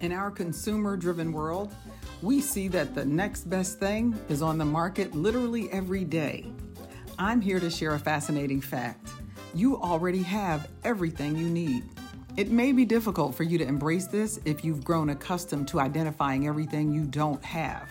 In our consumer driven world, we see that the next best thing is on the market literally every day. I'm here to share a fascinating fact. You already have everything you need. It may be difficult for you to embrace this if you've grown accustomed to identifying everything you don't have.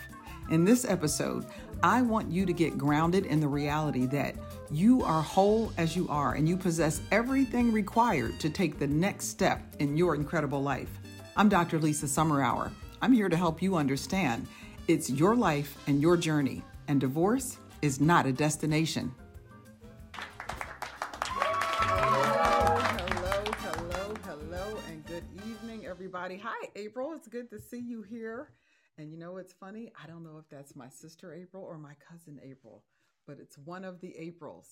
In this episode, I want you to get grounded in the reality that you are whole as you are and you possess everything required to take the next step in your incredible life. I'm Dr. Lisa Summerour. I'm here to help you understand it's your life and your journey, and divorce is not a destination. Hello, hello, hello, and good evening, everybody. Hi, April. It's good to see you here. And you know what's funny? I don't know if that's my sister April or my cousin April, but it's one of the Aprils.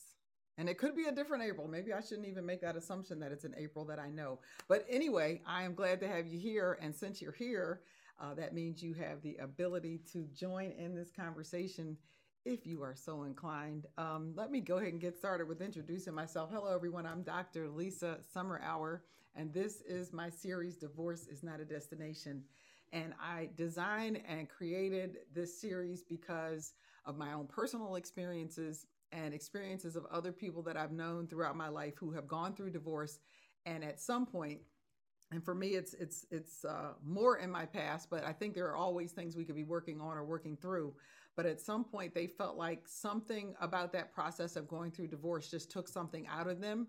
And it could be a different April. Maybe I shouldn't even make that assumption that it's an April that I know. But anyway, I am glad to have you here. And since you're here, uh, that means you have the ability to join in this conversation if you are so inclined. Um, let me go ahead and get started with introducing myself. Hello, everyone. I'm Dr. Lisa Summerour, and this is my series, Divorce is Not a Destination. And I designed and created this series because of my own personal experiences and experiences of other people that I've known throughout my life who have gone through divorce and at some point and for me it's it's it's uh, more in my past but i think there are always things we could be working on or working through but at some point they felt like something about that process of going through divorce just took something out of them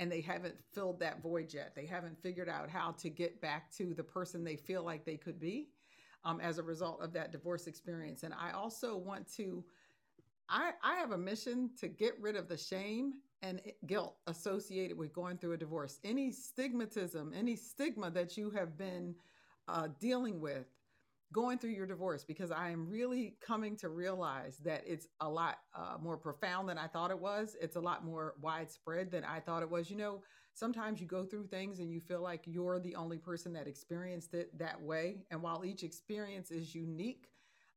and they haven't filled that void yet. They haven't figured out how to get back to the person they feel like they could be um, as a result of that divorce experience. And I also want to, I, I have a mission to get rid of the shame and guilt associated with going through a divorce. Any stigmatism, any stigma that you have been uh, dealing with going through your divorce because I am really coming to realize that it's a lot uh, more profound than I thought it was. It's a lot more widespread than I thought it was. You know, sometimes you go through things and you feel like you're the only person that experienced it that way. And while each experience is unique,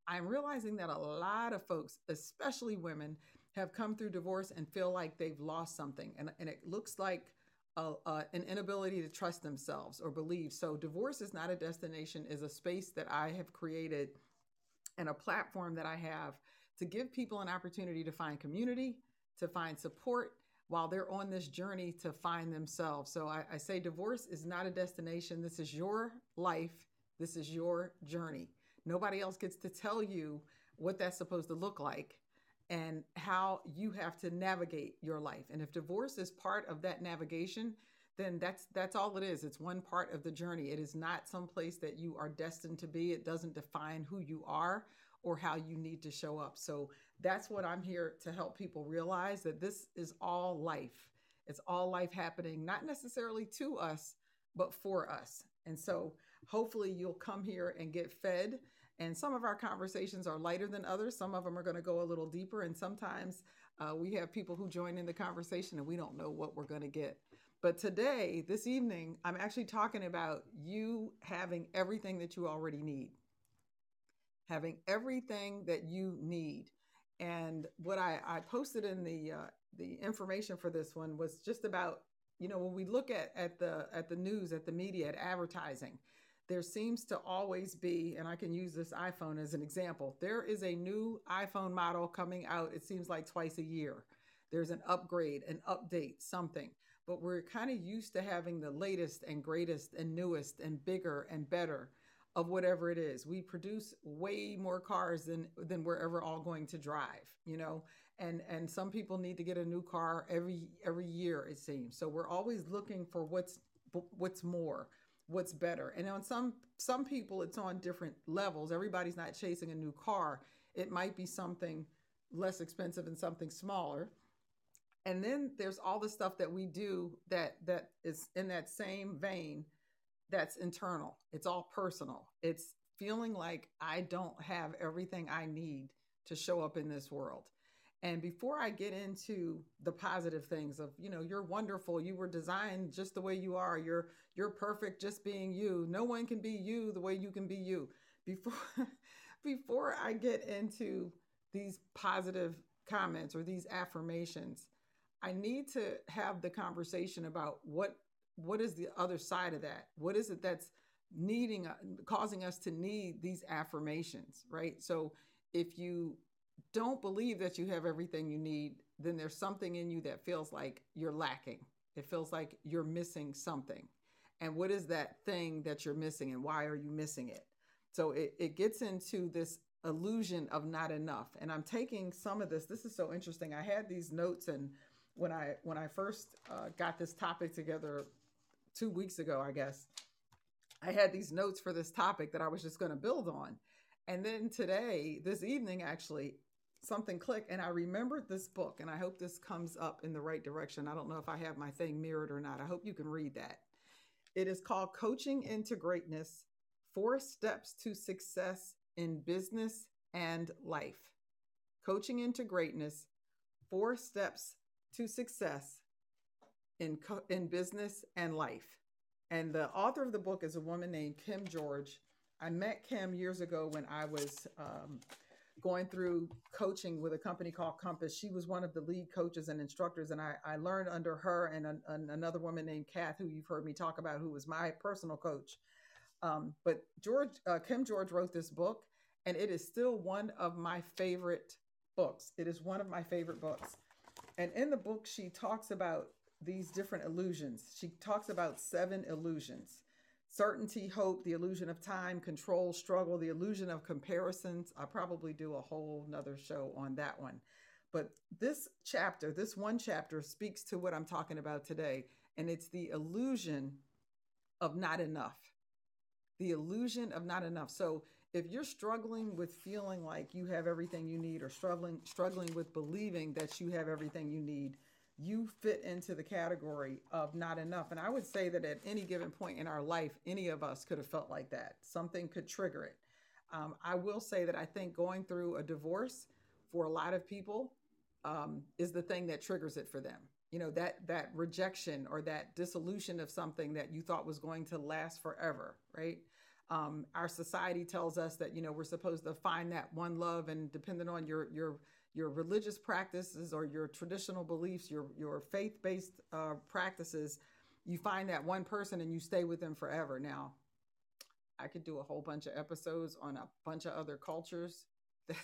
I'm realizing that a lot of folks, especially women, have come through divorce and feel like they've lost something. And, and it looks like a, an inability to trust themselves or believe. So, divorce is not a destination, is a space that I have created and a platform that I have to give people an opportunity to find community, to find support while they're on this journey to find themselves. So, I, I say divorce is not a destination. This is your life, this is your journey. Nobody else gets to tell you what that's supposed to look like and how you have to navigate your life. And if divorce is part of that navigation, then that's that's all it is. It's one part of the journey. It is not some place that you are destined to be. It doesn't define who you are or how you need to show up. So that's what I'm here to help people realize that this is all life. It's all life happening, not necessarily to us, but for us. And so hopefully you'll come here and get fed and some of our conversations are lighter than others. Some of them are going to go a little deeper. And sometimes uh, we have people who join in the conversation and we don't know what we're going to get. But today, this evening, I'm actually talking about you having everything that you already need. Having everything that you need. And what I, I posted in the uh, the information for this one was just about, you know, when we look at, at the at the news, at the media, at advertising, there seems to always be, and I can use this iPhone as an example, there is a new iPhone model coming out, it seems like twice a year. There's an upgrade, an update, something. But we're kind of used to having the latest and greatest and newest and bigger and better of whatever it is. We produce way more cars than than we're ever all going to drive, you know. And and some people need to get a new car every every year it seems. So we're always looking for what's what's more what's better. And on some some people it's on different levels. Everybody's not chasing a new car. It might be something less expensive and something smaller. And then there's all the stuff that we do that that is in that same vein that's internal. It's all personal. It's feeling like I don't have everything I need to show up in this world. And before I get into the positive things of, you know, you're wonderful, you were designed just the way you are, you're you're perfect just being you. No one can be you the way you can be you. Before before I get into these positive comments or these affirmations, I need to have the conversation about what what is the other side of that? What is it that's needing uh, causing us to need these affirmations right so if you don't believe that you have everything you need then there's something in you that feels like you're lacking. It feels like you're missing something. And what is that thing that you're missing and why are you missing it? So it, it gets into this illusion of not enough. And i'm taking some of this this is so interesting. I had these notes and when i when i first uh, got this topic together two weeks ago i guess I had these notes for this topic that I was just going to build on. And then today, this evening, actually, something clicked and I remembered this book. And I hope this comes up in the right direction. I don't know if I have my thing mirrored or not. I hope you can read that. It is called Coaching into Greatness Four Steps to Success in Business and Life. Coaching into Greatness Four Steps to Success in, co- in Business and Life. And the author of the book is a woman named Kim George. I met Kim years ago when I was um, going through coaching with a company called Compass. She was one of the lead coaches and instructors, and I, I learned under her and an, an, another woman named Kath, who you've heard me talk about, who was my personal coach. Um, but George, uh, Kim George wrote this book, and it is still one of my favorite books. It is one of my favorite books. And in the book, she talks about these different illusions. She talks about seven illusions certainty, hope, the illusion of time, control, struggle, the illusion of comparisons. I'll probably do a whole nother show on that one. But this chapter, this one chapter, speaks to what I'm talking about today, and it's the illusion of not enough. The illusion of not enough. So if you're struggling with feeling like you have everything you need or struggling struggling with believing that you have everything you need, you fit into the category of not enough. And I would say that at any given point in our life, any of us could have felt like that. Something could trigger it. Um, I will say that I think going through a divorce for a lot of people um, is the thing that triggers it for them. You know that that rejection or that dissolution of something that you thought was going to last forever, right? Um, our society tells us that you know we're supposed to find that one love, and depending on your your your religious practices or your traditional beliefs, your your faith based uh, practices, you find that one person and you stay with them forever. Now, I could do a whole bunch of episodes on a bunch of other cultures that,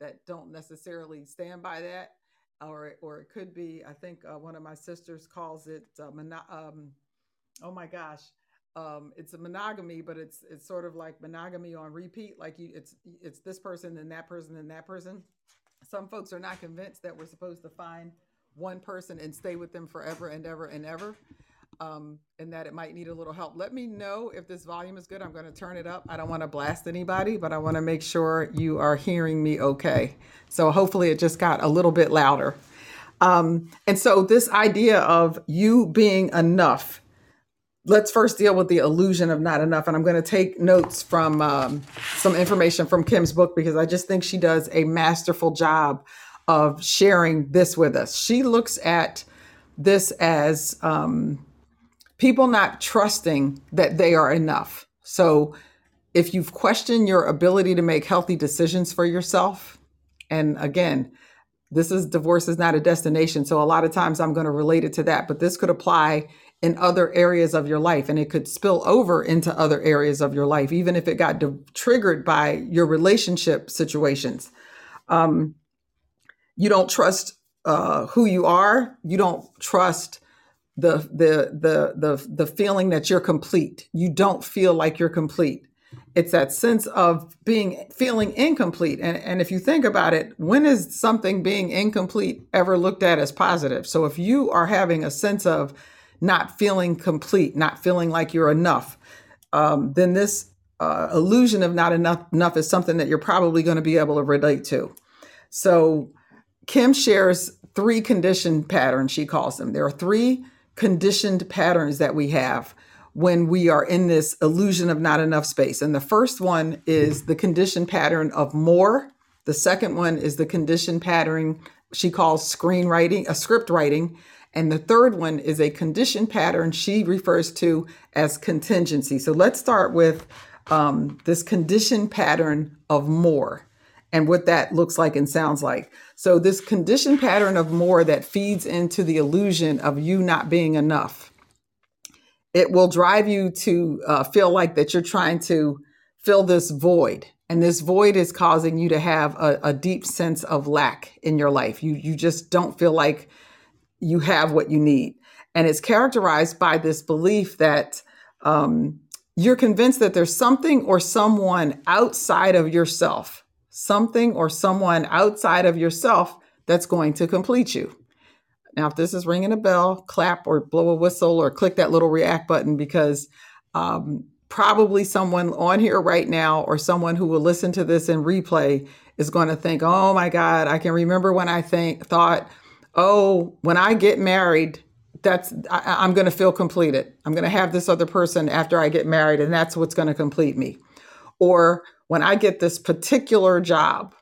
that don't necessarily stand by that, or or it could be. I think uh, one of my sisters calls it uh, mono- um, oh my gosh. Um, it's a monogamy, but it's it's sort of like monogamy on repeat. Like you, it's it's this person and that person and that person some folks are not convinced that we're supposed to find one person and stay with them forever and ever and ever. Um, and that it might need a little help. Let me know if this volume is good. I'm going to turn it up. I don't want to blast anybody, but I want to make sure you are hearing me okay. So hopefully it just got a little bit louder. Um, and so this idea of you being enough let's first deal with the illusion of not enough. And I'm going to take notes from um, some information from Kim's book because I just think she does a masterful job of sharing this with us. She looks at this as um, people not trusting that they are enough. So if you've questioned your ability to make healthy decisions for yourself, and again, this is divorce is not a destination. So a lot of times I'm going to relate it to that, but this could apply in other areas of your life and it could spill over into other areas of your life even if it got de- triggered by your relationship situations. Um, you don't trust uh, who you are. You don't trust the, the the the the feeling that you're complete. You don't feel like you're complete. It's that sense of being feeling incomplete. And, and if you think about it when is something being incomplete ever looked at as positive? So if you are having a sense of not feeling complete, not feeling like you're enough, um, then this uh, illusion of not enough enough is something that you're probably going to be able to relate to. So Kim shares three conditioned patterns, she calls them. There are three conditioned patterns that we have when we are in this illusion of not enough space. And the first one is the conditioned pattern of more. The second one is the conditioned pattern she calls screenwriting, a script writing. And the third one is a condition pattern she refers to as contingency. So let's start with um, this condition pattern of more and what that looks like and sounds like. So, this condition pattern of more that feeds into the illusion of you not being enough it will drive you to uh, feel like that you're trying to fill this void and this void is causing you to have a, a, deep sense of lack in your life you you just don't feel like you have what you need. And it's characterized by this belief that um, you're convinced that there's something or someone outside of yourself something or someone outside of yourself that's going to complete you. Now if this is ringing a bell clap or blow a whistle or click that little react button because um, probably someone on here right now or someone who will listen to this in replay is going to think, "Oh my god, I can remember when I think thought, oh, when I get married, that's I, am going to feel completed. I'm going to have this other person after I get married and that's what's going to complete me." Or when I get this particular job,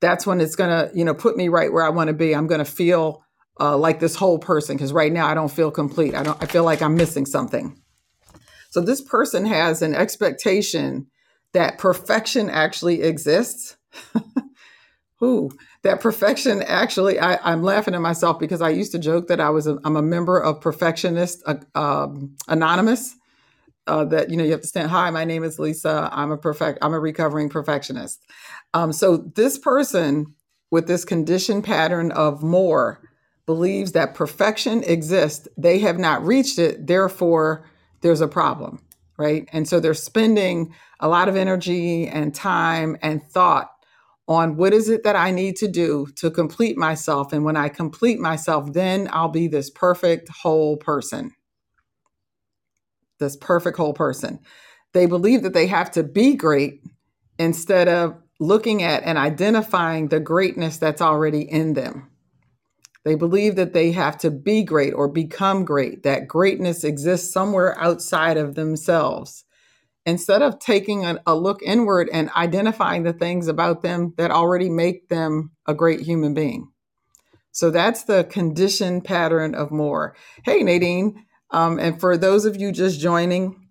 that's when it's going to, you know, put me right where I want to be. I'm going to feel uh, like this whole person because right now I don't feel complete. I don't. I feel like I'm missing something. So this person has an expectation that perfection actually exists. Who that perfection actually, I, am laughing at myself because I used to joke that I was a, I'm a member of Perfectionist uh, um, Anonymous. Uh, that you know you have to stand. Hi, my name is Lisa. I'm a perfect. I'm a recovering perfectionist. Um, so this person with this condition pattern of more believes that perfection exists. They have not reached it. Therefore, there's a problem, right? And so they're spending a lot of energy and time and thought on what is it that I need to do to complete myself. And when I complete myself, then I'll be this perfect whole person. This perfect whole person. They believe that they have to be great instead of looking at and identifying the greatness that's already in them. They believe that they have to be great or become great, that greatness exists somewhere outside of themselves. Instead of taking a, a, look inward and identifying the things about them that already make them a great human being. So that's the conditioned pattern of more. Hey, Nadine. Um, and for those of you just joining,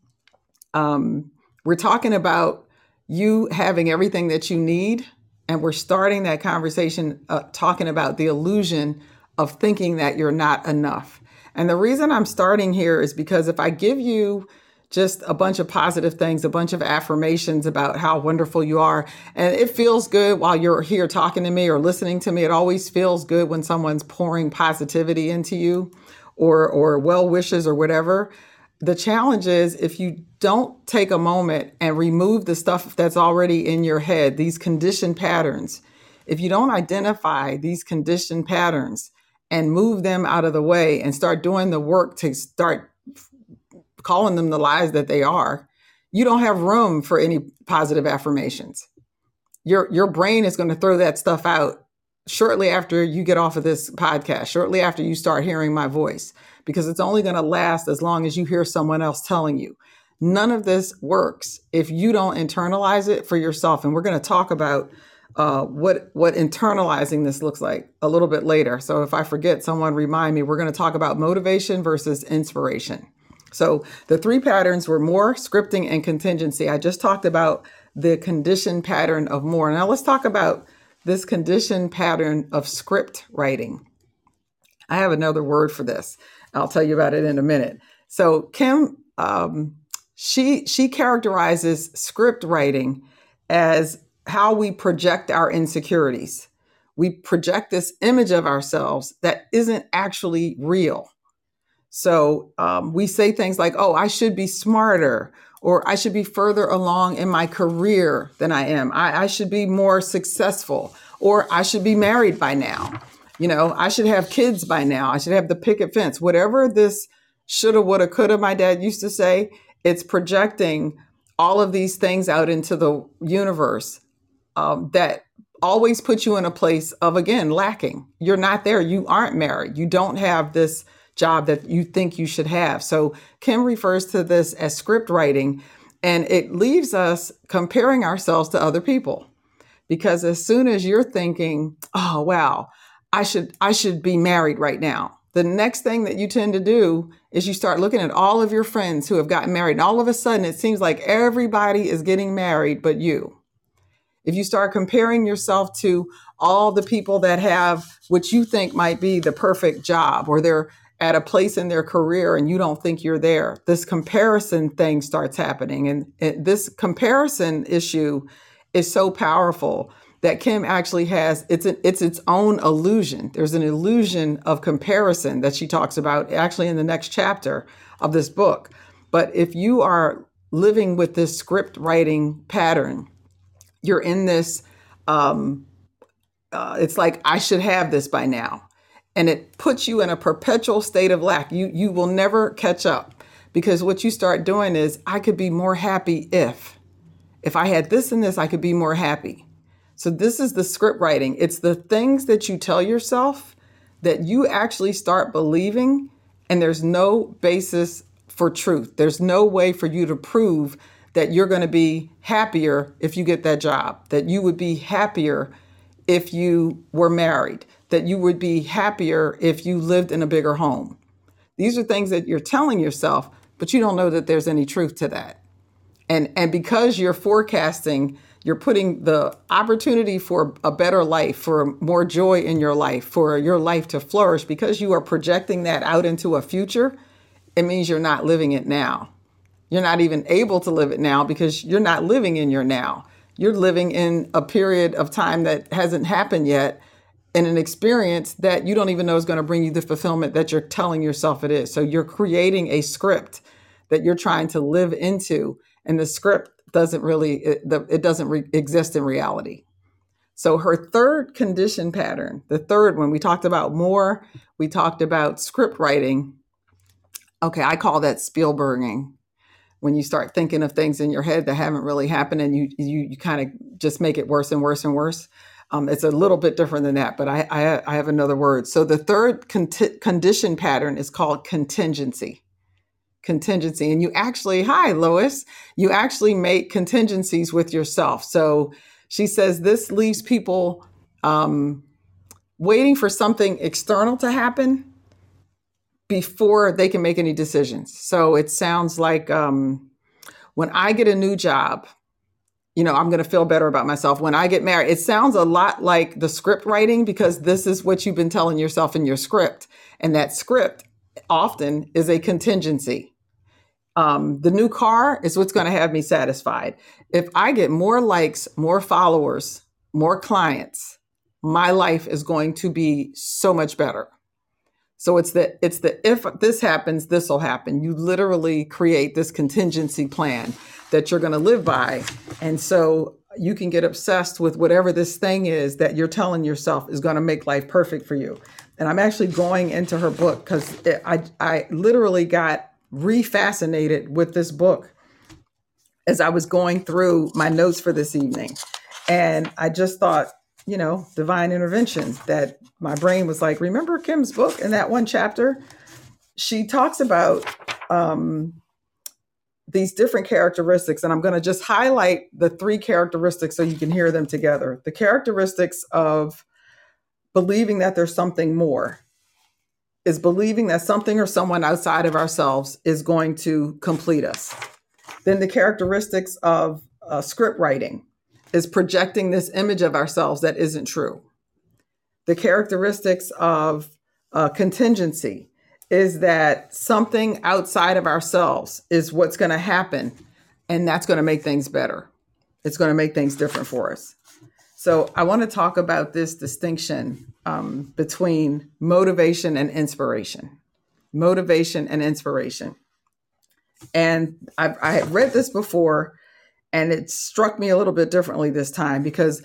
um, we're talking about you having everything that you need. And we're starting that conversation uh, talking about the illusion of thinking that you're not enough. And the reason I'm starting here is because if I give you just a bunch of positive things, a bunch of affirmations about how wonderful you are. And it feels good while you're here talking to me or listening to me. It always feels good when someone's pouring positivity into you or or well wishes or whatever. The challenge is if you don't take a moment and remove the stuff that's already in your head, these conditioned patterns, if you don't identify these conditioned patterns, and move them out of the way and start doing the work to start calling them the lies that they are, you don't have room for any positive affirmations. Your your brain is going to throw that stuff out shortly after you get off of this podcast, shortly after you start hearing my voice, because it's only going to last as long as you hear someone else telling you. None of this works if you don't internalize it for yourself. And we're going to talk about uh, what what internalizing this looks like a little bit later. So if I forget, someone remind me. We're going to talk about motivation versus inspiration. So the three patterns were more, scripting, and contingency. I just talked about the condition pattern of more. Now let's talk about this condition pattern of script writing. I have another word for this. I'll tell you about it in a minute. So Kim, um, she she characterizes script writing as how we project our insecurities. We project this image of ourselves that isn't actually real. So um, we say things like, oh, I should be smarter, or I should be further along in my career than I am. I, I should be more successful, or I should be married by now. You know, I should have kids by now. I should have the picket fence. Whatever this shoulda, woulda, coulda, my dad used to say, it's projecting all of these things out into the universe um, that always put you in a place of again lacking you're not there you aren't married you don't have this job that you think you should have. So kim refers to this as script writing and it leaves us comparing ourselves to other people. Because as soon as you're thinking oh wow i should i should be married right now the next thing that you tend to do is you start looking at all of your friends who have gotten married and all of a sudden it seems like everybody is getting married but you. If you start comparing yourself to all the people that have what you think might be the perfect job or they're at a place in their career and you don't think you're there, this comparison thing starts happening. And it, this comparison issue is so powerful that Kim actually has it's an, it's its own illusion. There's an illusion of comparison that she talks about actually in the next chapter of this book. But if you are living with this script writing pattern, you're in this um, uh, it's like I should have this by now and it puts you in a perpetual state of lack. You you will never catch up because what you start doing is I could be more happy if if I had this and this I could be more happy. So this is the script writing. It's the things that you tell yourself that you actually start believing and there's no basis for truth. There's no way for you to prove that you're going to be happier if you get that job, that you would be happier if you were married, that you would be happier if you lived in a bigger home. These are things that you're telling yourself, but you don't know that there's any truth to that. And and because you're forecasting, you're putting the opportunity for a better life, for more joy in your life, for your life to flourish because you are projecting that out into a future, it means you're not living it now. You're not even able to live it now because you're not living in your now. You're living in a period of time that hasn't happened yet and an experience that you don't even know is going to bring you the fulfillment that you're telling yourself it is. So you're creating a script that you're trying to live into, and the script doesn't really it, it doesn't re- exist in reality. So her third condition pattern, the third one, we talked about more. We talked about script writing. Okay, I call that Spielberging. When you start thinking of things in your head that haven't really happened, and you you, you kind of just make it worse and worse and worse. Um, it's a little bit different than that, but I, I, I have another word. So the third condition pattern is called contingency. Contingency. And you actually, hi, Lois, you actually make contingencies with yourself. So she says this leaves people um, waiting for something external to happen before they can make any decisions. So it sounds like um, when I get a new job, you know, I'm going to feel better about myself when I get married. It sounds a lot like the script writing because this is what you've been telling yourself in your script. And that script often is a contingency. Um, the new car is what's going to have me satisfied. If I get more likes, more followers, more clients, my life is going to be so much better. So it's the it's the if this happens, this will happen. You literally create this contingency plan that you're going to live by. And so you can get obsessed with whatever this thing is that you're telling yourself is going to make life perfect for you. And I'm actually going into her book because I, I literally got refascinated with this book as I was going through my notes for this evening. And I just thought, you know, divine intervention that my brain was like, remember Kim's book in that one chapter? She talks about um, these different characteristics, and I'm going to just highlight the three characteristics so you can hear them together. The characteristics of believing that there's something more is believing that something or someone outside of ourselves is going to complete us. Then the characteristics of uh, script writing is projecting this image of ourselves that isn't true. The characteristics of uh, contingency is that something outside of ourselves is what's going to happen, and that's going to make things better. It's going to make things different for us. So, I want to talk about this distinction um, between motivation and inspiration. Motivation and inspiration. And I've, I had read this before, and it struck me a little bit differently this time because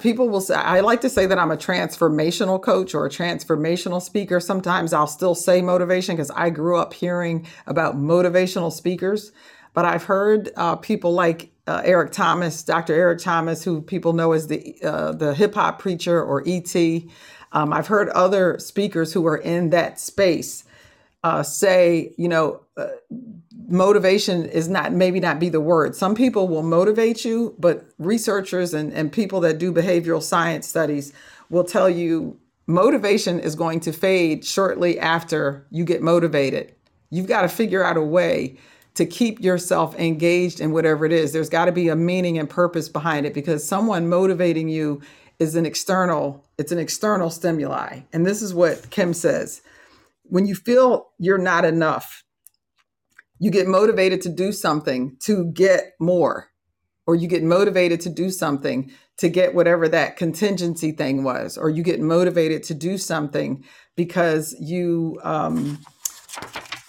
People will say i like to say that i'm a transformational coach or a transformational speaker. Sometimes i'll still say motivation because i grew up hearing about motivational speakers. But i've heard uh, people like uh, eric thomas dr eric thomas who people know as the uh, the hip-hop preacher or et um, i've heard other speakers who are in that space uh, say you know uh, motivation is not maybe not be the word. Some people will motivate you, but researchers and, and people that do behavioral science studies will tell you motivation is going to fade shortly after you get motivated. You've got to figure out a way to keep yourself engaged in whatever it is. There's got to be a meaning and purpose behind it because someone motivating you is an external, it's an external stimuli. And this is what Kim says when you feel you're not enough, you get motivated to do something to get more, or you get motivated to do something to get whatever that contingency thing was, or you get motivated to do something because you, um,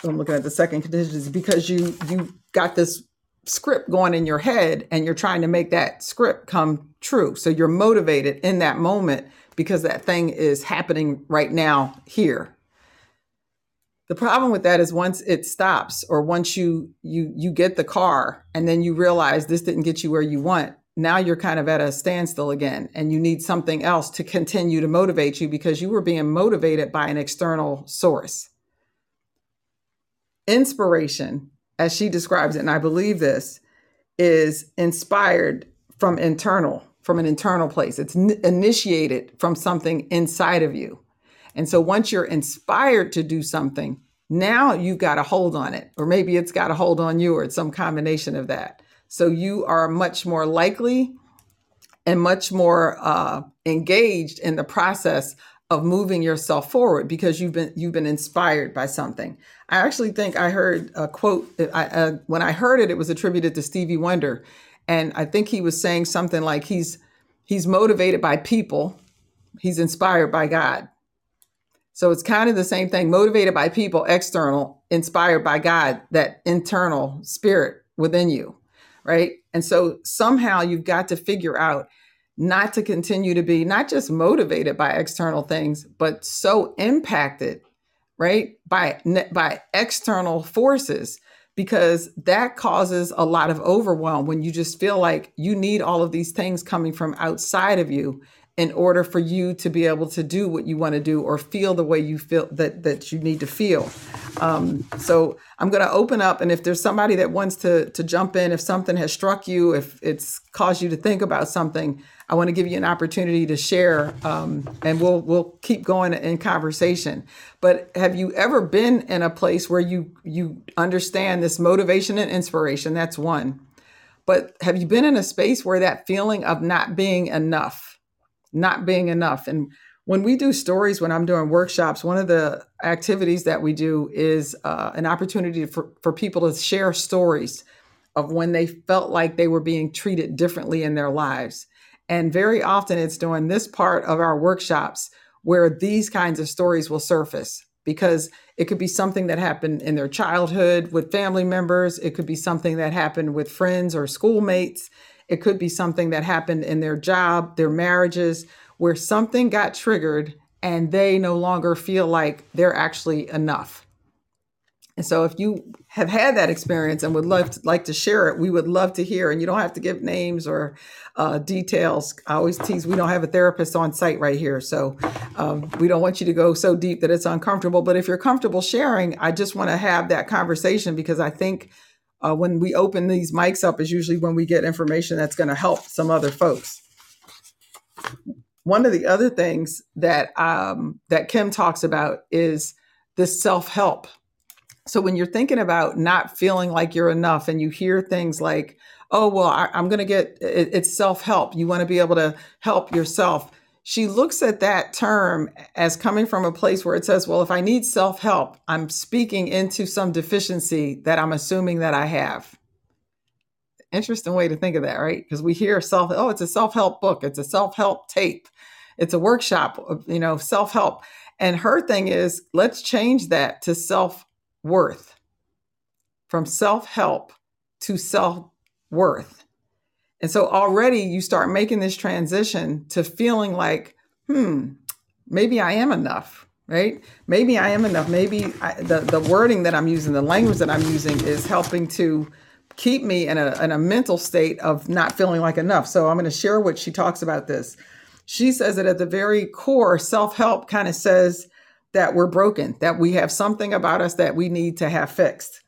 I'm looking at the second contingency because you you got this script going in your head and you're trying to make that script come true. So you're motivated in that moment because that thing is happening right now here. The problem with that is once it stops or once you you you get the car and then you realize this didn't get you where you want, now you're kind of at a standstill again and you need something else to continue to motivate you because you were being motivated by an external source. Inspiration as she describes it, and I believe this, is inspired from internal, from an internal place. It's n- initiated from something inside of you. And so once you're inspired to do something, now you've got a hold on it, or maybe it's got a hold on you, or it's some combination of that. So you are much more likely and much more uh, engaged in the process of moving yourself forward because you've been you've been inspired by something. I actually think I heard a quote. I, uh, when I heard it, it was attributed to Stevie Wonder, and I think he was saying something like he's he's motivated by people, he's inspired by God. So it's kind of the same thing: motivated by people, external, inspired by God, that internal spirit within you, right? And so somehow you've got to figure out not to continue to be not just motivated by external things, but so impacted, right, by by external forces because that causes a lot of overwhelm when you just feel like you need all of these things coming from outside of you in order for you to be able to do what you want to do or feel the way you feel that that you need to feel. Um, so I'm going to open up, and if there's somebody that wants to to jump in, if something has struck you, if it's caused you to think about something, I want to give you an opportunity to share, um, and we'll we'll keep going in conversation. But have you ever been in a place where you you understand this motivation and inspiration? That's one. But have you been in a space where that feeling of not being enough? Not being enough. And when we do stories, when I'm doing workshops, one of the activities that we do is uh, an opportunity for, for people to share stories of when they felt like they were being treated differently in their lives. And very often it's during this part of our workshops where these kinds of stories will surface because it could be something that happened in their childhood with family members, it could be something that happened with friends or schoolmates. It could be something that happened in their job, their marriages, where something got triggered and they no longer feel like they're actually enough. And so, if you have had that experience and would love to, like to share it, we would love to hear. And you don't have to give names or uh, details. I always tease we don't have a therapist on site right here, so um, we don't want you to go so deep that it's uncomfortable. But if you're comfortable sharing, I just want to have that conversation because I think uh, when we open these mics up is usually when we get information that's going to help some other folks. One of the other things that um, that Kim talks about is this self help. So when you're thinking about not feeling like you're enough, and you hear things like, "Oh, well, I, am going to get it, it's self help. You want to be able to help yourself." She looks at that term as coming from a place where it says, well, if I need self help, I'm speaking into some deficiency that I'm assuming that I have. Interesting way to think of that, right? Because we hear self, oh, it's a self help book, it's a self help tape, it's a workshop, uh, you know, self help. And her thing is, let's change that to self worth, from self help to self worth. And so already you start making this transition to feeling like, hmm, maybe I am enough, right? Maybe I am enough. Maybe I, the, the wording that I'm using, the language that I'm using is helping to keep me in a, in a mental state of not feeling like enough. So I'm going to share what she talks about this. She says that at the very core, self help kind of says that we're broken, that we have something about us that we need to have fixed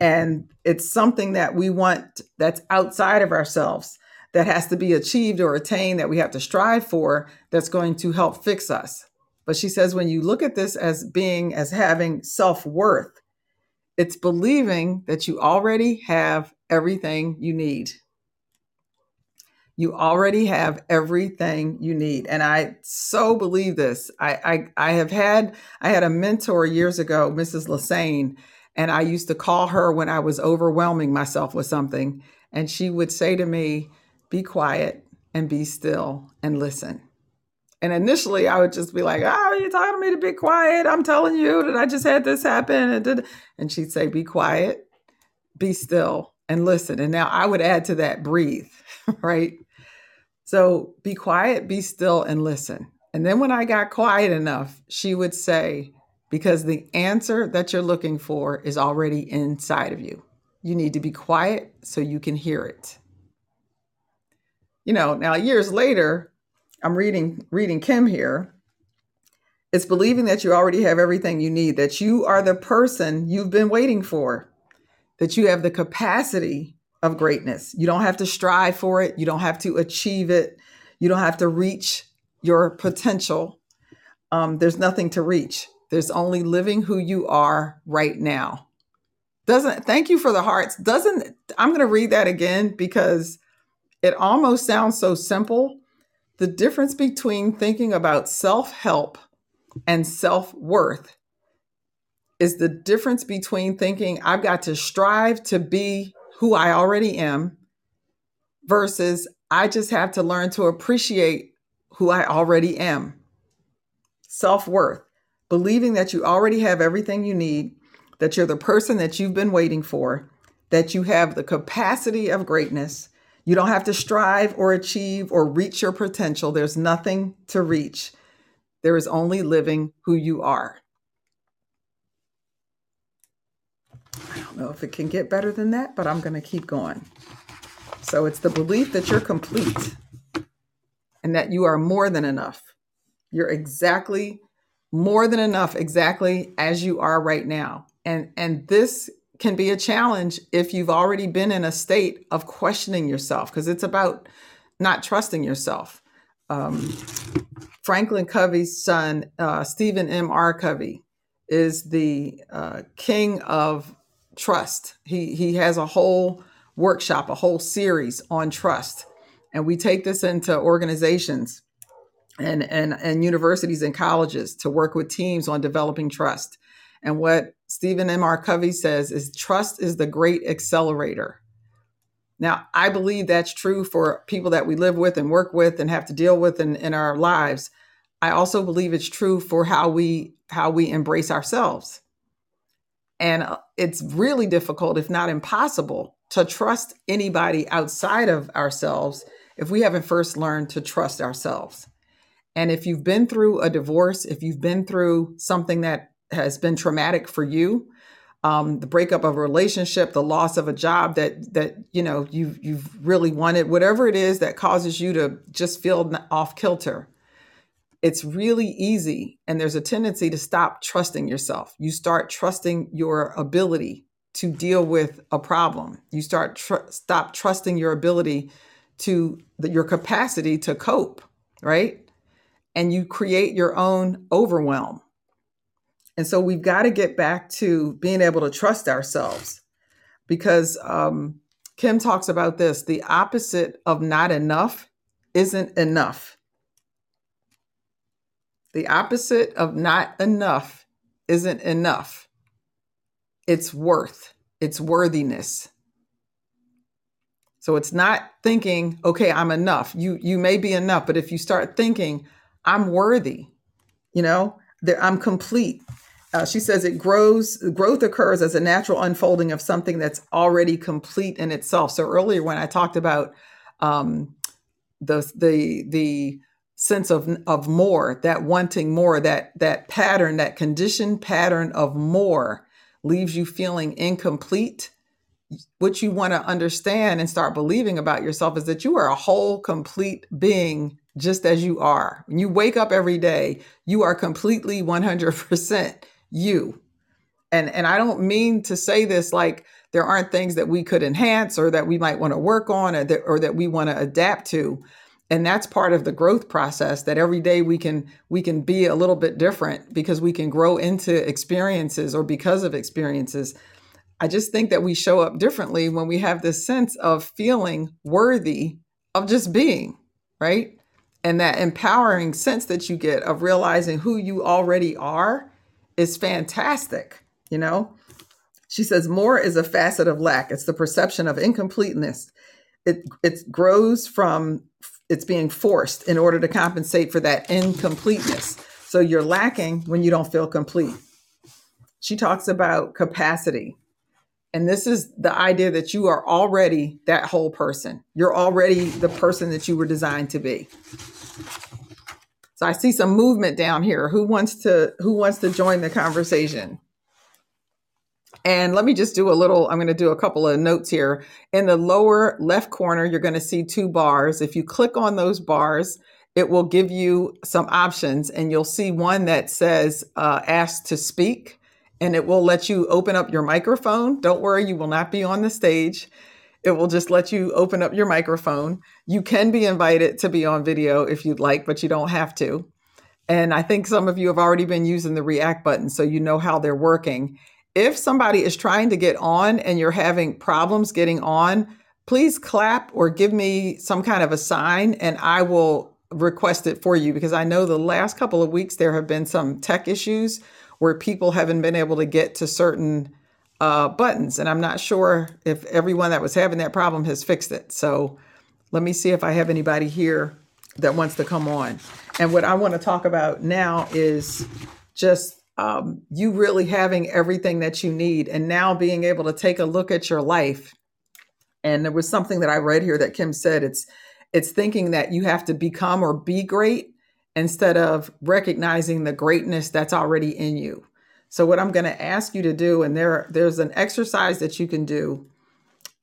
and it's something that we want that's outside of ourselves that has to be achieved or attained that we have to strive for that's going to help fix us but she says when you look at this as being as having self-worth it's believing that you already have everything you need You already have everything you need. And I so believe this. I, I, I have had, I had a mentor years ago, Mrs. Lassane, and I used to call her when I was overwhelming myself with something. And she would say to me, be quiet and be still and listen. And initially, I would just be like, ah, "Oh, you're talking to me to be quiet. I'm telling you that I just had this happen." And, and she'd say, "Be quiet, be still, and listen." And now I would add to that, breathe, right? So be quiet, be still, and listen. And then when I got quiet enough, she would say, "Because the answer that you're looking for is already inside of you. You need to be quiet so you can hear it." You know, now years later, I'm reading reading Kim here. It's believing that you already have everything you need, that you are the person you've been waiting for, that you have the capacity of greatness. You don't have to strive for it, you don't have to achieve it, you don't have to reach your potential. Um, there's nothing to reach. There's only living who you are right now. Doesn't thank you for the hearts. Doesn't I'm going to read that again because it almost sounds so simple, the difference between thinking about self help and self worth is the difference between thinking I've got to strive to be who I already am versus I just have to learn to appreciate who I already am. Self worth, believing that you already have everything you need, that you're the person that you've been waiting for, that you have the capacity of greatness, you don't have to strive or achieve or reach your potential. There's nothing to reach. There is only living who you are. I don't know if it can get better than that, but I'm going to keep going. So it's the belief that you're complete and that you are more than enough. You're exactly more than enough exactly as you are right now. And and this can be a challenge if you've already been in a state of questioning yourself because it's about not trusting yourself. Um, Franklin Covey's son, uh, Stephen M. R. Covey, is the uh, king of trust. He he has a whole workshop, a whole series on trust, and we take this into organizations and and and universities and colleges to work with teams on developing trust. And what Stephen M. R. Covey says is trust is the great accelerator. Now, I believe that's true for people that we live with and work with and have to deal with in, in our lives. I also believe it's true for how we how we embrace ourselves. And uh, it's really difficult, if not impossible, to trust anybody outside of ourselves if we haven't first learned to trust ourselves. And if you've been through a divorce, if you've been through something that has been traumatic for you um, the breakup of a relationship the loss of a job that that you know you you've really wanted whatever it is that causes you to just feel off kilter it's really easy and there's a tendency to stop trusting yourself. You start trusting your ability to deal with a problem. You start tr- stop trusting your ability to the, your capacity to cope right and you create your own overwhelm and so we've got to get back to being able to trust ourselves because um, Kim talks about this the opposite of not enough isn't enough. The opposite of not enough isn't enough. It's worth, it's worthiness. So it's not thinking, okay, I'm enough. You you may be enough, but if you start thinking, I'm worthy, you know, I'm complete, uh, she says it grows, growth occurs as a natural unfolding of something that's already complete in itself. So earlier when I talked about um, the the the sense of of more, that wanting more, that that pattern, that conditioned pattern of more leaves you feeling incomplete. What you want to understand and start believing about yourself is that you are a whole, complete being just as you are. When you wake up every day, you are completely 100% you. And and I don't mean to say this like there aren't things that we could enhance or that we might want to work on or that, or that we want to adapt to. And that's part of the growth process that every day we can we can be a little bit different because we can grow into experiences or because of experiences. I just think that we show up differently when we have this sense of feeling worthy of just being, right? And that empowering sense that you get of realizing who you already are is fantastic, you know? She says more is a facet of lack. It's the perception of incompleteness. It it grows from it's being forced in order to compensate for that incompleteness. So you're lacking when you don't feel complete. She talks about capacity. And this is the idea that you are already that whole person. You're already the person that you were designed to be. So I see some movement down here. Who wants to who wants to join the conversation? And let me just do a little, I'm going to do a couple of notes here. In the lower left corner, you're going to see two bars. If you click on those bars, it will give you some options and you'll see one that says uh, ask to speak and it will let you open up your microphone. Don't worry, you will not be on the stage. It will just let you open up your microphone. You can be invited to be on video if you'd like, but you don't have to. And I think some of you have already been using the react button, so you know how they're working. If somebody is trying to get on and you're having problems getting on, please clap or give me some kind of a sign and I will request it for you because I know the last couple of weeks there have been some tech issues where people haven't been able to get to certain uh, buttons. And I'm not sure if everyone that was having that problem has fixed it. So let me see if I have anybody here that wants to come on. And what I want to talk about now is just um, you really having everything that you need and now being able to take a look at your life. And there was something that I read here that Kim said it's it's thinking that you have to become or be great instead of recognizing the greatness that's already in you. So what I'm going to ask you to do, and there there's an exercise that you can do,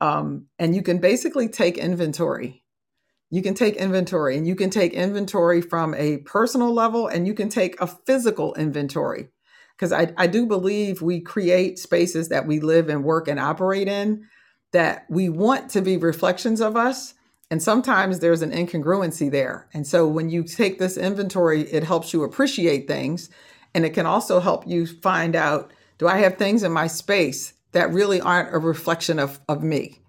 um, and you can basically take inventory. You can take inventory, and you can take inventory from a personal level, and you can take a physical inventory. Because I, I do believe we create spaces that we live and work and operate in that we want to be reflections of us. And sometimes there's an incongruency there. And so when you take this inventory, it helps you appreciate things and it can also help you find out do I have things in my space that really aren't a reflection of, of me?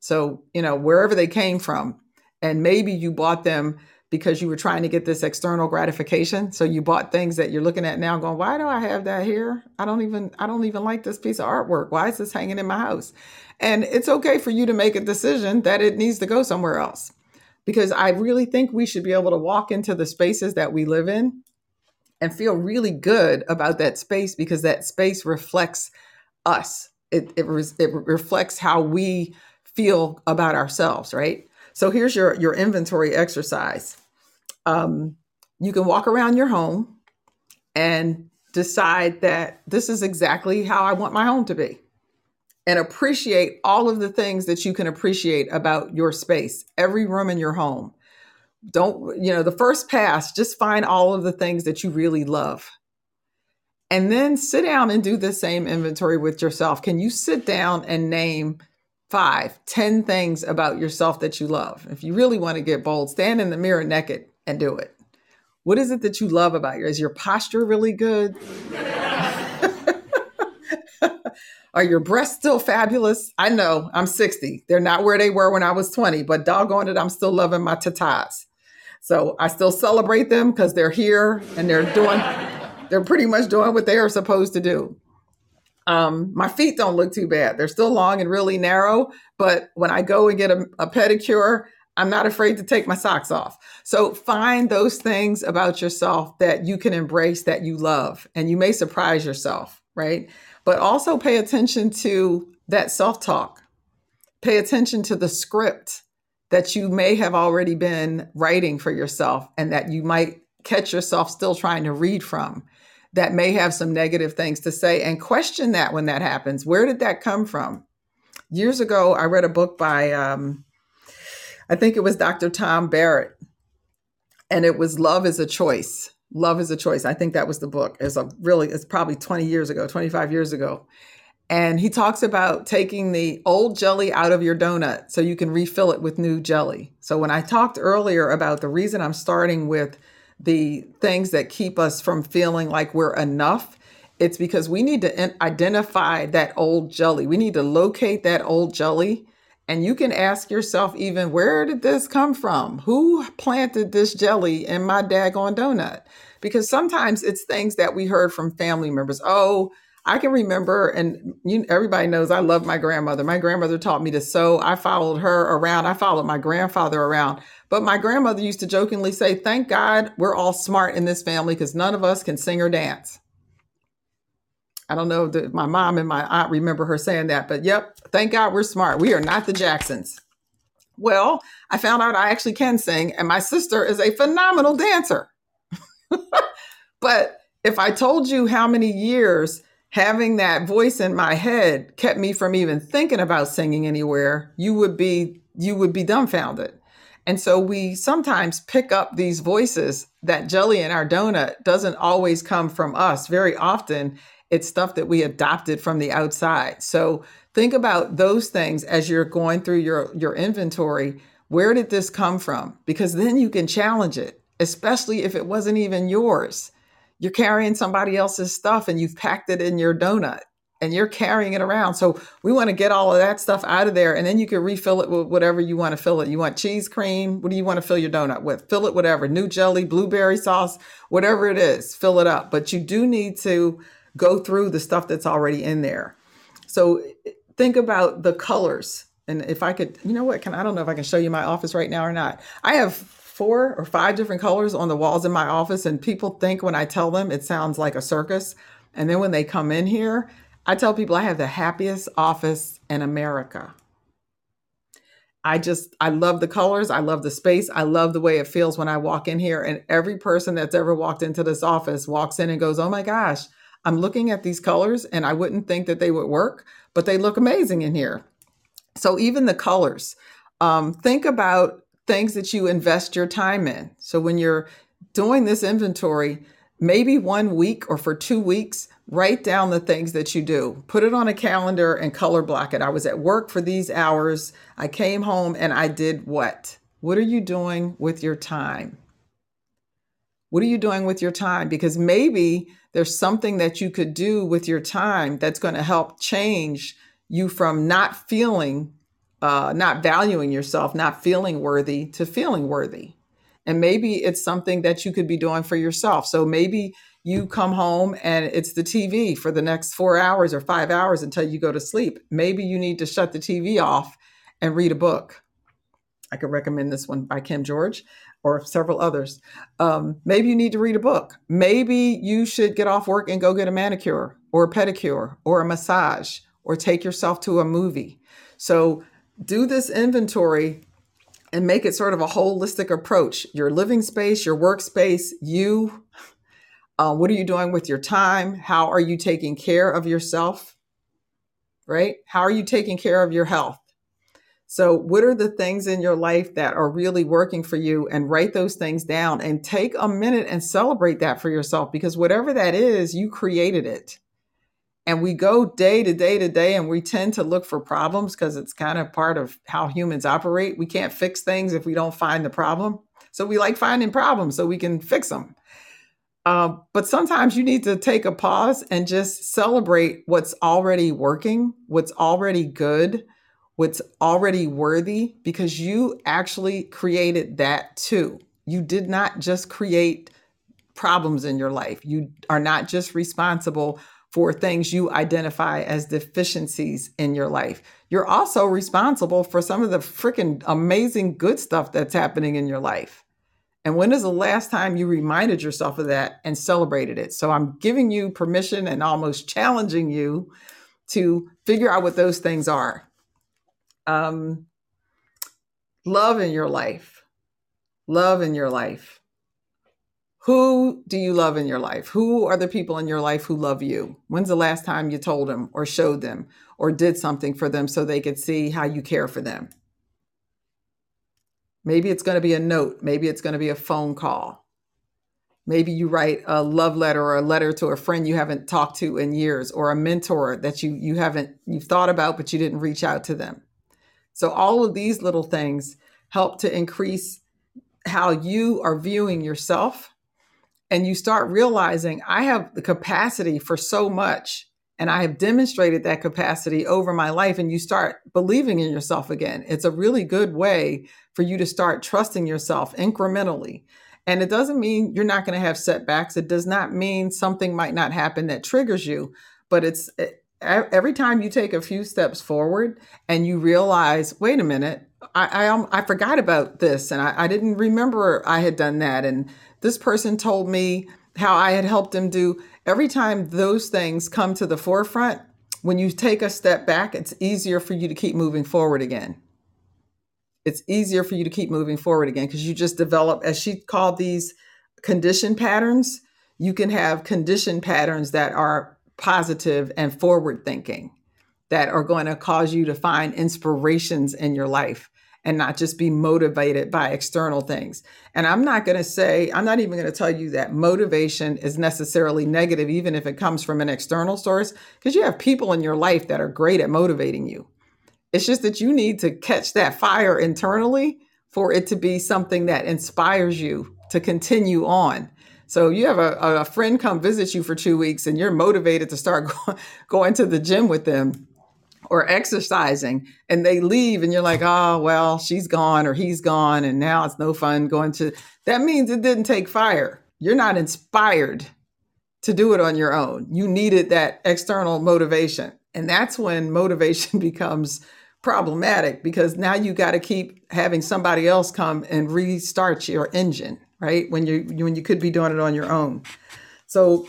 So, you know, wherever they came from, and maybe you bought them because you were trying to get this external gratification. So you bought things that you're looking at now going, why do I have that here? I don't even I don't even like this piece of artwork. Why is this hanging in my house? And it's okay for you to make a decision that it needs to go somewhere else. Because I really think we should be able to walk into the spaces that we live in and feel really good about that space because that space reflects us. It, it, it reflects how we feel about ourselves, right? So here's your, your inventory exercise. Um, you can walk around your home and decide that this is exactly how I want my home to be and appreciate all of the things that you can appreciate about your space, every room in your home don't you know the first pass just find all of the things that you really love and then sit down and do the same inventory with yourself can you sit down and name five ten things about yourself that you love if you really want to get bold stand in the mirror naked and do it what is it that you love about you is your posture really good Are your breasts still fabulous? I know I'm 60. They're not where they were when I was 20, but doggone it, I'm still loving my tatas. So I still celebrate them because they're here and they're doing, they're pretty much doing what they are supposed to do. Um, my feet don't look too bad. They're still long and really narrow, but when I go and get a, a pedicure, I'm not afraid to take my socks off. So find those things about yourself that you can embrace that you love, and you may surprise yourself, right? But also pay attention to that self talk. Pay attention to the script that you may have already been writing for yourself and that you might catch yourself still trying to read from that may have some negative things to say and question that when that happens. Where did that come from? Years ago, I read a book by, um, I think it was Dr. Tom Barrett, and it was Love is a Choice. Love is a Choice. I think that was the book. It's a really, it's probably 20 years ago, 25 years ago. And he talks about taking the old jelly out of your donut so you can refill it with new jelly. So, when I talked earlier about the reason I'm starting with the things that keep us from feeling like we're enough, it's because we need to identify that old jelly. We need to locate that old jelly And you can ask yourself, even, where did this come from? Who planted this jelly in my daggone donut? Because sometimes it's things that we heard from family members. Oh, I can remember, and you, everybody knows I love my grandmother. My grandmother taught me to sew. I followed her around. I followed my grandfather around. But my grandmother used to jokingly say, Thank God we're all smart in this family because none of us can sing or dance. I don't know that my mom and my aunt remember her saying that, but yep, thank God we're smart. We are not the Jacksons. Well, I found out I actually can sing, and my sister is a phenomenal dancer. but if I told you how many years having that voice in my head kept me from even thinking about singing anywhere, you would be you would be dumbfounded. And so we sometimes pick up these voices that jelly in our donut doesn't always come from us. Very often it's stuff that we adopted from the outside. So think about those things as you're going through your your inventory. Where did this come from? Because then you can challenge it, especially if it wasn't even yours you're carrying somebody else's stuff and you've packed it in your donut and you're carrying it around. So we want to get all of that stuff out of there and then you can refill it with whatever you want to fill it. You want cheese cream? What do you want to fill your donut with? Fill it whatever, new jelly, blueberry sauce, whatever it is, fill it up. But you do need to go through the stuff that's already in there. So think about the colors. And if I could, you know what, can I don't know if I can show you my office right now or not. I have four or five different colors on the walls in my office. And people think when I tell them it sounds like a circus. And then when they come in here, I tell people I have the happiest office in America. I just, I love the colors. I love the space. I love the way it feels when I walk in here. And every person that's ever walked into this office walks in and goes, Oh my gosh, I'm looking at these colors and I wouldn't think that they would work, but they look amazing in here. So even the colors, um, think about things that you invest your time in. So when you're doing this inventory, maybe one week or for two weeks, write down the things that you do. Put it on a calendar and color block it. I was at work for these hours. I came home and I did what? What are you doing with your time? What are you doing with your time? Because maybe there's something that you could do with your time that's going to help change you from not feeling uh, not valuing yourself, not feeling worthy to feeling worthy. And maybe it's something that you could be doing for yourself. So maybe you come home and it's the TV for the next four hours or five hours until you go to sleep. Maybe you need to shut the TV off and read a book. I could recommend this one by Kim George or several others. Um, maybe you need to read a book. Maybe you should get off work and go get a manicure or a pedicure or a massage or take yourself to a movie. So do this inventory and make it sort of a holistic approach your living space, your workspace, you. Uh, what are you doing with your time? How are you taking care of yourself? Right? How are you taking care of your health? So, what are the things in your life that are really working for you? And write those things down and take a minute and celebrate that for yourself because whatever that is, you created it and we go day to day to day and we tend to look for problems because it's kind of part of how humans operate. We can't fix things if we don't find the problem. So we like finding problems so we can fix them uh, but sometimes you need to take a pause and just celebrate what's already working what's already good what's already worthy because you actually created that too. You did not just create problems in your life. You are not just responsible for things you identify as deficiencies in your life. You're also responsible for some of the freaking amazing good stuff that's happening in your life. And when is the last time you reminded yourself of that and celebrated it? So I'm giving you permission and almost challenging you to figure out what those things are. Um, love in your life. Love in your life. Who do you love in your life? Who are the people in your life who love you? When's the last time you told them or showed them or did something for them so they could see how you care for them? Maybe it's going to be a note. Maybe it's going to be a phone call. Maybe you write a love letter or a letter to a friend you haven't talked to in years or a mentor that you you haven't you've thought about but you didn't reach out to them. So all of these little things help to increase how you are viewing yourself and you start realizing I have the capacity for so much And I have demonstrated that capacity over my life, and you start believing in yourself again. It's a really good way for you to start trusting yourself incrementally. And it doesn't mean you're not going to have setbacks. It does not mean something might not happen that triggers you, but it's every time you take a few steps forward and you realize, wait a minute, I I, um, I forgot about this and I, I didn't remember I had done that. And this person told me how I had helped him do. Every time those things come to the forefront, when you take a step back, it's easier for you to keep moving forward again. It's easier for you to keep moving forward again because you just develop, as she called these condition patterns, you can have condition patterns that are positive and forward thinking that are going to cause you to find inspirations in your life and not just be motivated by external things. And I'm not going to say, I'm not even going to tell you that motivation is necessarily negative, even if it comes from an external source, because you have people in your life that are great at motivating you. It's just that you need to catch that fire internally for it to be something that inspires you to continue on. So you have a, a friend come visit you for two weeks and you're motivated to start go- going to the gym with them or exercising and they leave and you're like, oh, well, she's gone or he's gone and now it's no fun going to. That means it didn't take fire. You're not inspired to do it on your own. You needed that external motivation. And that's when motivation becomes problematic because now you got to keep having somebody else come and restart your engine, right? When you when you could be doing it on your own. So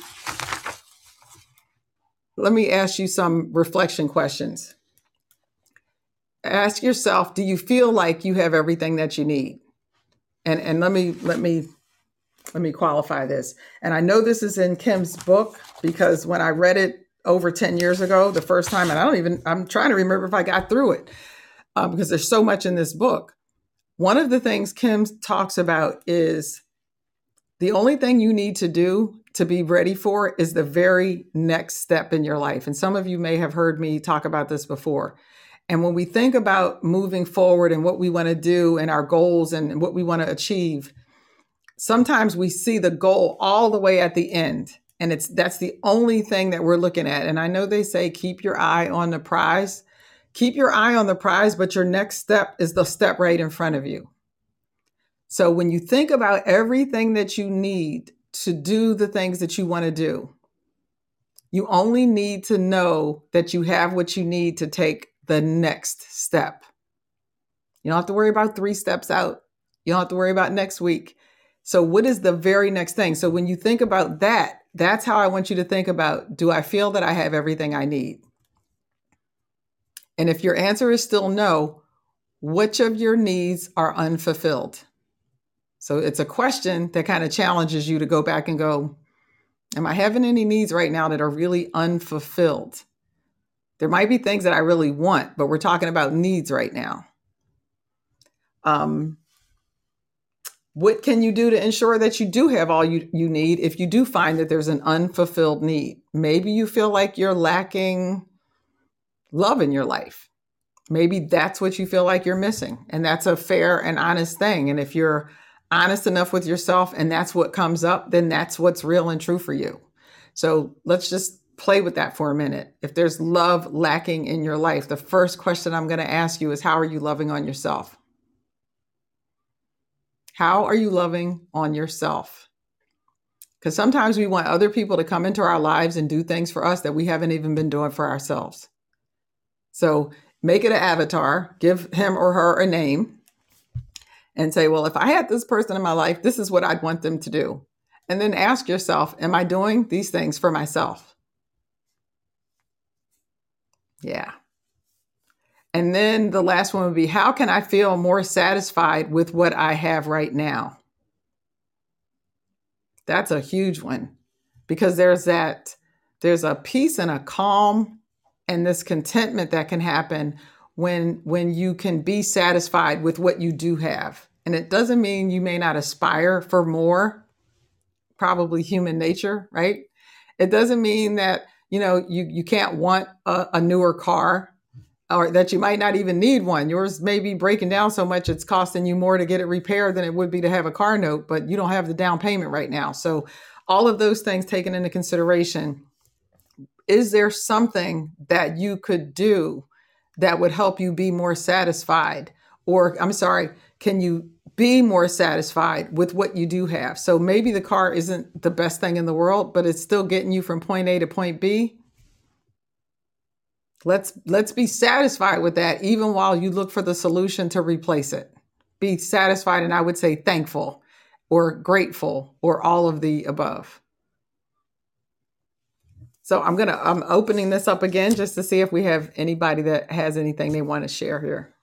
let me ask you some reflection questions. Ask yourself, do you feel like you have everything that you need? And and let me let me let me qualify this. And I know this is in Kim's book because when I read it over 10 years ago, the first time, and I don't even, I'm trying to remember if I got through it um, because there's so much in this book. One of the things Kim talks about is the only thing you need to do to be ready for is the very next step in your life. And some of you may have heard me talk about this before. And when we think about moving forward and what we want to do and our goals and what we want to achieve, sometimes we see the goal all the way at the end. And it's that's the only thing that we're looking at. And I know they say keep your eye on the prize. Keep your eye on the prize, but your next step is the step right in front of you. So when you think about everything that you need to do the things that you want to do. You only need to know that you have what you need to take the next step. You don't have to worry about three steps out. You don't have to worry about next week. So, what is the very next thing? So, when you think about that, that's how I want you to think about do I feel that I have everything I need? And if your answer is still no, which of your needs are unfulfilled? So it's a question that kind of challenges you to go back and go, Am I having any needs right now that are really unfulfilled? There might be things that I really want, but we're talking about needs right now. Um, what can you do to ensure that you do have all you, you need if you do find that there's an unfulfilled need? Maybe you feel like you're lacking love in your life. Maybe that's what you feel like you're missing. And that's a fair and honest thing. And if you're honest enough with yourself and that's what comes up, then that's what's real and true for you. So let's just play with that for a minute. If there's love lacking in your life, the first question I'm going to ask you is how are you loving on yourself? How are you loving on yourself? Because sometimes we want other people to come into our lives and do things for us that we haven't even been doing for ourselves. So make it an avatar, give him or her a name, and say, well, if I had this person in my life, this is what I'd want them to do. And then ask yourself, am I doing these things for myself? Yeah. And then the last one would be, how can I feel more satisfied with what I have right now? That's a huge one because there's that, there's a peace and a calm and this contentment that can happen when when you can be satisfied with what you do have. And it doesn't mean you may not aspire for more, probably human nature, right? It doesn't mean that, you know, you you can't want a, a newer car or that you might not even need one. Yours may be breaking down so much it's costing you more to get it repaired than it would be to have a car note, but you don't have the down payment right now. So all of those things taken into consideration is there something that you could do that would help you be more satisfied? Or, I'm sorry, can you be more satisfied with what you do have? So maybe the car isn't the best thing in the world, but it's still getting you from point A to point B. Let's let's be satisfied with that even while you look for the solution to replace it. Be satisfied and I would say thankful or grateful or all of the above. So I'm gonna I'm opening this up again just to see if we have anybody that has anything they want to share here.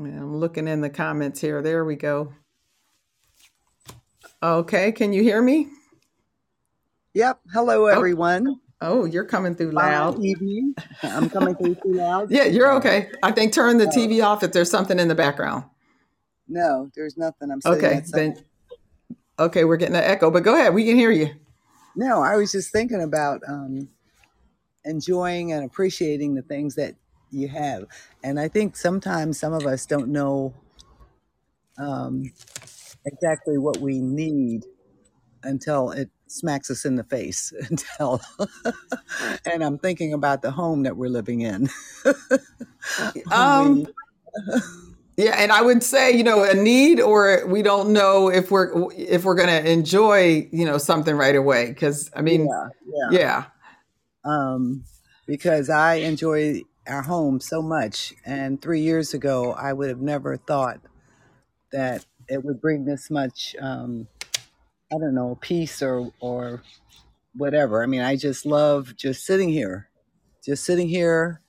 I'm looking in the comments here. There we go. Okay, can you hear me? Yep. Hello, Oh, everyone. Oh, you're coming through loud. I'm coming through too loud. Yeah, you're okay. I think turn the TV off if there's something in the background. no, there's nothing. I'm Okay, then okay, we're getting an echo, but go ahead. We can hear you. No, I was just thinking about um, enjoying and appreciating the things that you have, and I think sometimes some of us don't know um, exactly what we need until it smacks us in the face. Until, and I'm thinking about the home that we're living in. Um, yeah, and I would say, you know, a need or we don't know if we're if we're going to enjoy, you know, something right away because I mean, yeah, yeah. yeah. um, because I enjoy our home so much. And three years ago, I would have never thought that it would bring this much, um, I don't know, peace or, or whatever. I mean, I just love just sitting here, just sitting here,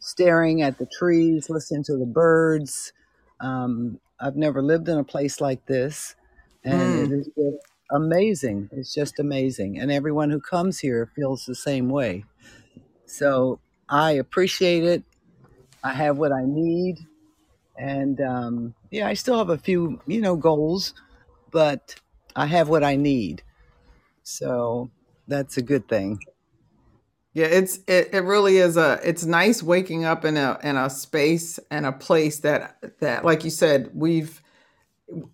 staring at the trees, listening to the birds. Um, I've never lived in a place like this. And it Mm. is just amazing. It's just amazing. And everyone who comes here feels the same way. So I appreciate it. I have what I need. And um, yeah, I still have a few, you know, goals, but I have what I need. So that's a good thing. Yeah, it's it, it really is a it's nice waking up in a in a space and a place that that like you said, we've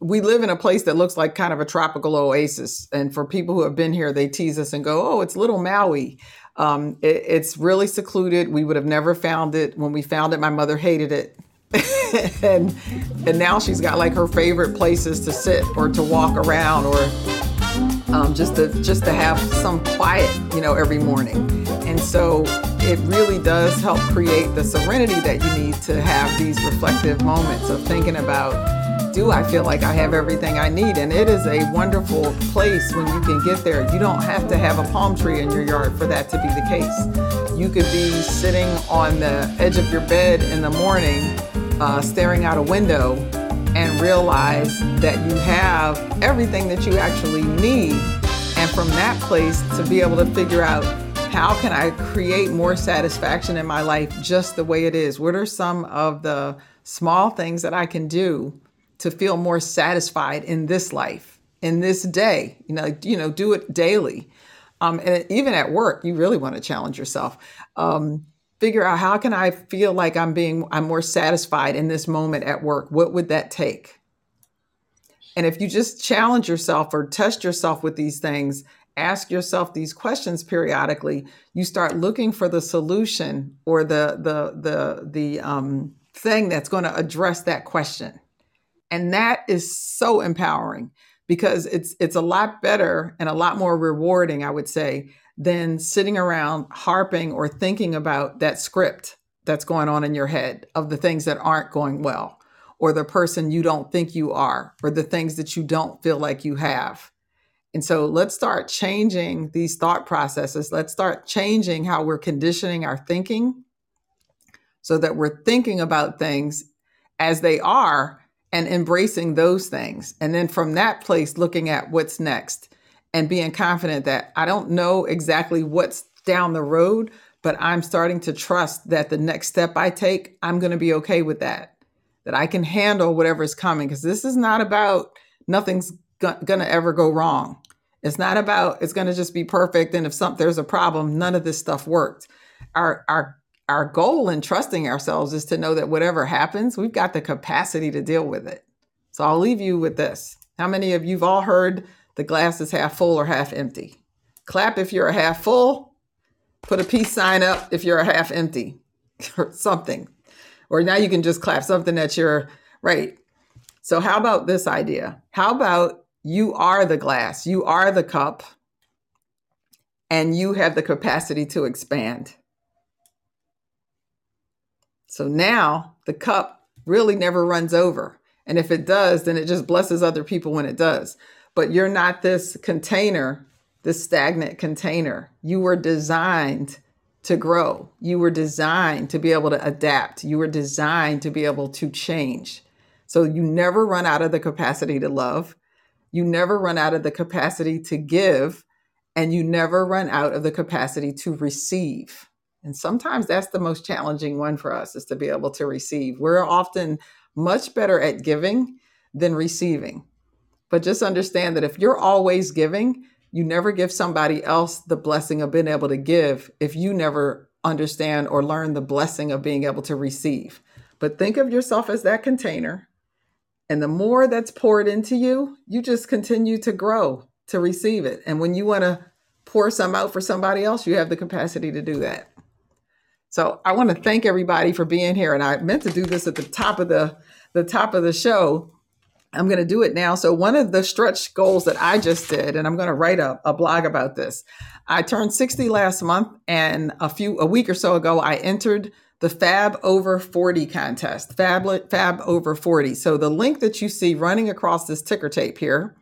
we live in a place that looks like kind of a tropical oasis. And for people who have been here, they tease us and go, "Oh, it's little Maui." Um, it, it's really secluded. We would have never found it. When we found it, my mother hated it, and and now she's got like her favorite places to sit or to walk around or um, just to just to have some quiet, you know, every morning. And so it really does help create the serenity that you need to have these reflective moments of thinking about do I feel like I have everything I need? And it is a wonderful place when you can get there. You don't have to have a palm tree in your yard for that to be the case. You could be sitting on the edge of your bed in the morning, uh, staring out a window, and realize that you have everything that you actually need. And from that place to be able to figure out how can I create more satisfaction in my life just the way it is? What are some of the small things that I can do to feel more satisfied in this life, in this day? You know, you know, do it daily. Um, and even at work, you really want to challenge yourself. Um, figure out how can I feel like I'm being I'm more satisfied in this moment at work. What would that take? And if you just challenge yourself or test yourself with these things, ask yourself these questions periodically, you start looking for the solution or the the the the um, thing that's going to address that question. And that is so empowering because it's it's a lot better and a lot more rewarding, I would say, than sitting around harping or thinking about that script that's going on in your head of the things that aren't going well or the person you don't think you are or the things that you don't feel like you have. And so let's start changing these thought processes. Let's start changing how we're conditioning our thinking so that we're thinking about things as they are and embracing those things. And then from that place, looking at what's next and being confident that I don't know exactly what's down the road, but I'm starting to trust that the next step I take, I'm going to be okay with that, that I can handle whatever is coming. Because this is not about nothing's go- going to ever go wrong. It's not about it's going to just be perfect. And if some, there's a problem, none of this stuff worked. Our, our, our goal in trusting ourselves is to know that whatever happens, we've got the capacity to deal with it. So I'll leave you with this. How many of you've all heard the glass is half full or half empty? Clap if you're a half full. Put a peace sign up if you're a half empty or something. Or now you can just clap something that you're right. So, how about this idea? How about you are the glass, you are the cup, and you have the capacity to expand? So now the cup really never runs over. And if it does, then it just blesses other people when it does. But you're not this container, this stagnant container. You were designed to grow. You were designed to be able to adapt. You were designed to be able to change. So you never run out of the capacity to love. You never run out of the capacity to give. And you never run out of the capacity to receive. And sometimes that's the most challenging one for us is to be able to receive. We're often much better at giving than receiving. But just understand that if you're always giving, you never give somebody else the blessing of being able to give if you never understand or learn the blessing of being able to receive. But think of yourself as that container. And the more that's poured into you, you just continue to grow to receive it. And when you want to pour some out for somebody else, you have the capacity to do that. So I want to thank everybody for being here. And I meant to do this at the top of the the top of the show. I'm going to do it now. So one of the stretch goals that I just did, and I'm going to write a, a blog about this. I turned 60 last month, and a few a week or so ago, I entered the Fab Over 40 contest. Fab Fab Over 40. So the link that you see running across this ticker tape here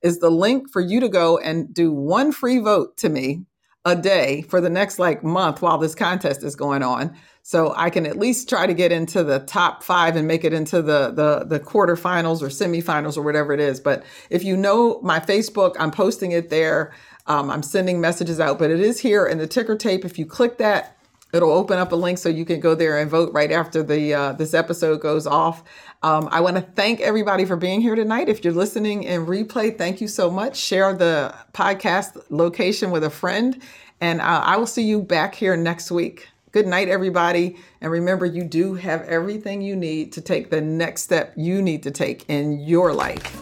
is the link for you to go and do one free vote to me a day for the next like month while this contest is going on. So i can at least try to get into the top five and make it into the the the quarterfinals or semifinals or whatever it is. But if you know my facebook i'm posting it there. Um, i'm sending messages out but it is here in the ticker tape. If you click that it'll open up a link so you can go there and vote right after the uh, this episode goes off. Um, i want to thank everybody for being here tonight. If you're listening in replay thank you so much. Share the podcast location with a friend and uh, i will see you back here next week. Good night everybody and remember you do have everything you need to take the next step you need to take in your life.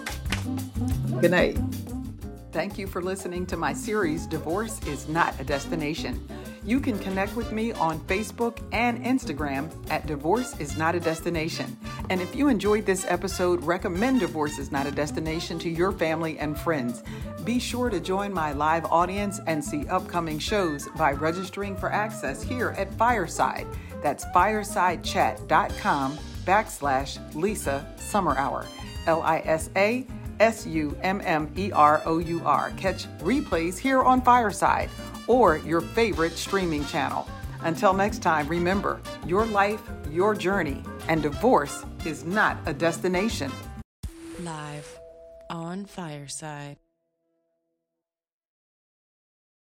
Good night thank you for listening to my series divorce is not a destination you can connect with me on Facebook and Instagram at Divorce is Not a Destination. And if you enjoyed this episode, recommend Divorce is Not a Destination to your family and friends. Be sure to join my live audience and see upcoming shows by registering for access here at Fireside. That's firesidechat.com backslash Lisa Summerour. L I S A S U M M E R O U R. Catch replays here on Fireside or your favorite streaming channel. Until next time, remember your life, your journey, and divorce is not a destination. Live on Fireside.